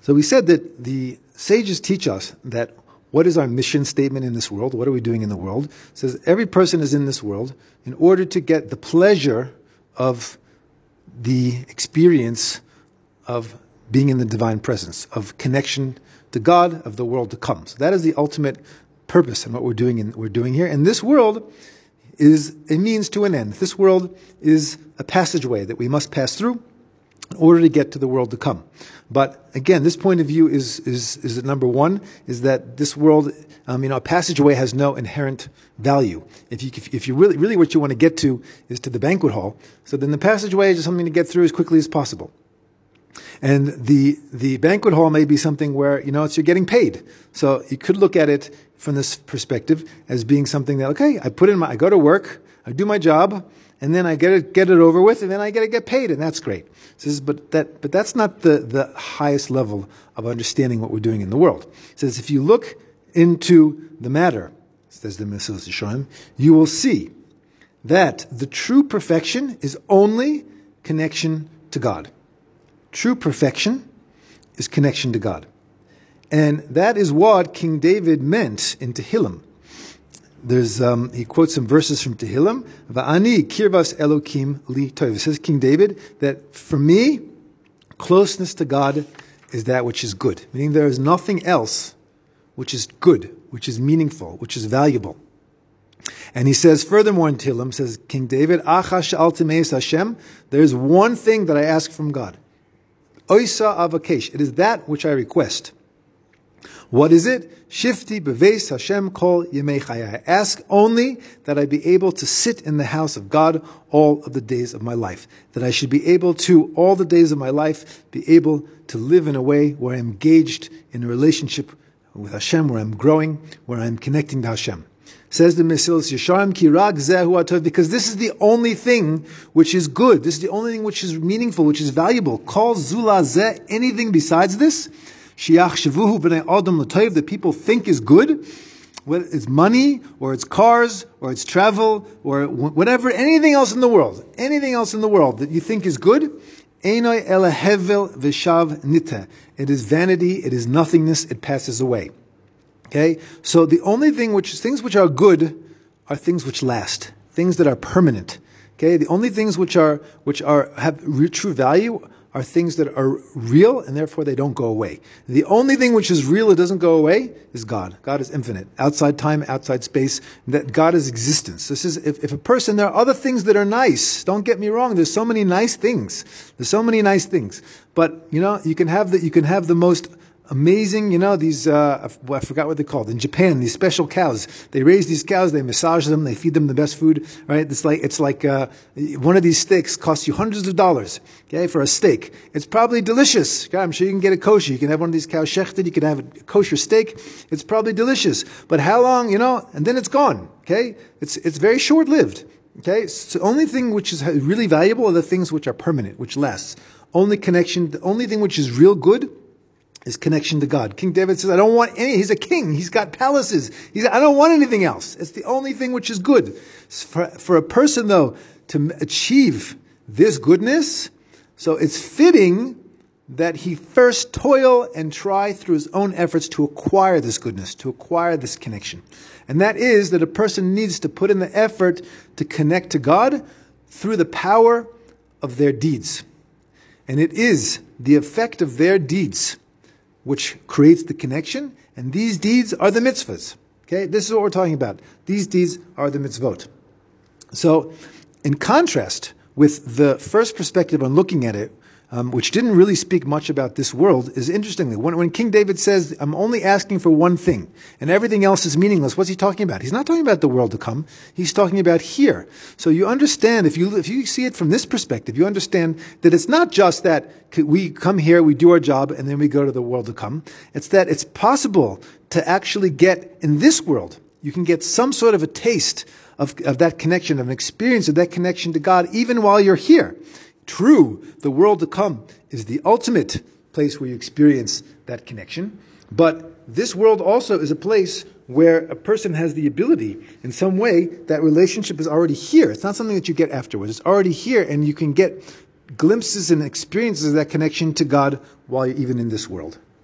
So we said that the sages teach us that what is our mission statement in this world? What are we doing in the world? It says every person is in this world in order to get the pleasure of the experience of being in the divine presence, of connection to God, of the world to come. So that is the ultimate purpose and what we're doing in, we're doing here. And this world is a means to an end. This world is a passageway that we must pass through in order to get to the world to come. But again, this point of view is is is number one is that this world, um, you know, a passageway has no inherent value. If you if, if you really really what you want to get to is to the banquet hall, so then the passageway is just something to get through as quickly as possible. And the the banquet hall may be something where you know it's you're getting paid. So you could look at it from this perspective as being something that okay, I put in my I go to work, I do my job, and then I get it get it over with, and then I get to get paid, and that's great. Says, but that but that's not the the highest level of understanding what we're doing in the world. He says if you look into the matter, says the Mesilas Yesharim, you will see that the true perfection is only connection to God. True perfection is connection to God. And that is what King David meant in Tehillim. There's, um, he quotes some verses from Tehillim. Va'ani kirvas Elokim li tov. It says King David that for me, closeness to God is that which is good. Meaning there is nothing else which is good, which is meaningful, which is valuable. And he says furthermore in Tehillim, says King David, Achash al Hashem, there's one thing that I ask from God. Oisa avakesh. It is that which I request. What is it? Shifti beves Hashem kol yemei I ask only that I be able to sit in the house of God all of the days of my life. That I should be able to, all the days of my life, be able to live in a way where I'm engaged in a relationship with Hashem, where I'm growing, where I'm connecting to Hashem. Says the Mesilas Yesharim Kirag Zehu Atov, because this is the only thing which is good. This is the only thing which is meaningful, which is valuable. Call Zula Zeh, anything besides this, Shiach Shavuhu B'nai Adam L'Tayv, that people think is good, whether it's money, or it's cars, or it's travel, or whatever, anything else in the world, anything else in the world that you think is good, Einoi Elahevel Vishav Nita. It is vanity, it is nothingness, it passes away. Okay? So the only thing which, things which are good are things which last, things that are permanent. Okay? The only things which are, which are, have true value are things that are real and therefore they don't go away. The only thing which is real that doesn't go away is God. God is infinite. Outside time, outside space, that God is existence. This is, if, if a person, there are other things that are nice. Don't get me wrong. There's so many nice things. There's so many nice things. But, you know, you can have the, you can have the most amazing, you know, these, uh, I forgot what they're called. In Japan, these special cows. They raise these cows, they massage them, they feed them the best food, right? It's like, it's like, uh, one of these steaks costs you hundreds of dollars, okay, for a steak. It's probably delicious. Okay, I'm sure you can get a kosher. You can have one of these cows shechted, you can have a kosher steak. It's probably delicious. But how long, you know, and then it's gone, okay? It's, it's very short lived. Okay, so the only thing which is really valuable are the things which are permanent, which lasts. Only connection, the only thing which is real good his connection to God. King David says, I don't want any, he's a king. He's got palaces. He's, I don't want anything else. It's the only thing which is good. For, for a person though, to achieve this goodness, so it's fitting that he first toil and try through his own efforts to acquire this goodness, to acquire this connection. And that is that a person needs to put in the effort to connect to God through the power of their deeds. And it is the effect of their deeds which creates the connection, and these deeds are the mitzvahs. Okay, this is what we're talking about. These deeds are the mitzvot. So, in contrast with the first perspective on looking at it, um, which didn't really speak much about this world, is interestingly, when, when King David says, I'm only asking for one thing, and everything else is meaningless, what's he talking about? He's not talking about the world to come. He's talking about here. So you understand, if you, if you see it from this perspective, you understand that it's not just that we come here, we do our job, and then we go to the world to come. It's that it's possible to actually get in this world, you can get some sort of a taste of, of that connection, of an experience of that connection to God, even while you're here. True, the world to come is the ultimate place where you experience that connection. But this world also is a place where a person has the ability, in some way, that relationship is already here. It's not something that you get afterwards. It's already here, and you can get glimpses and experiences of that connection to God while you're even in this world.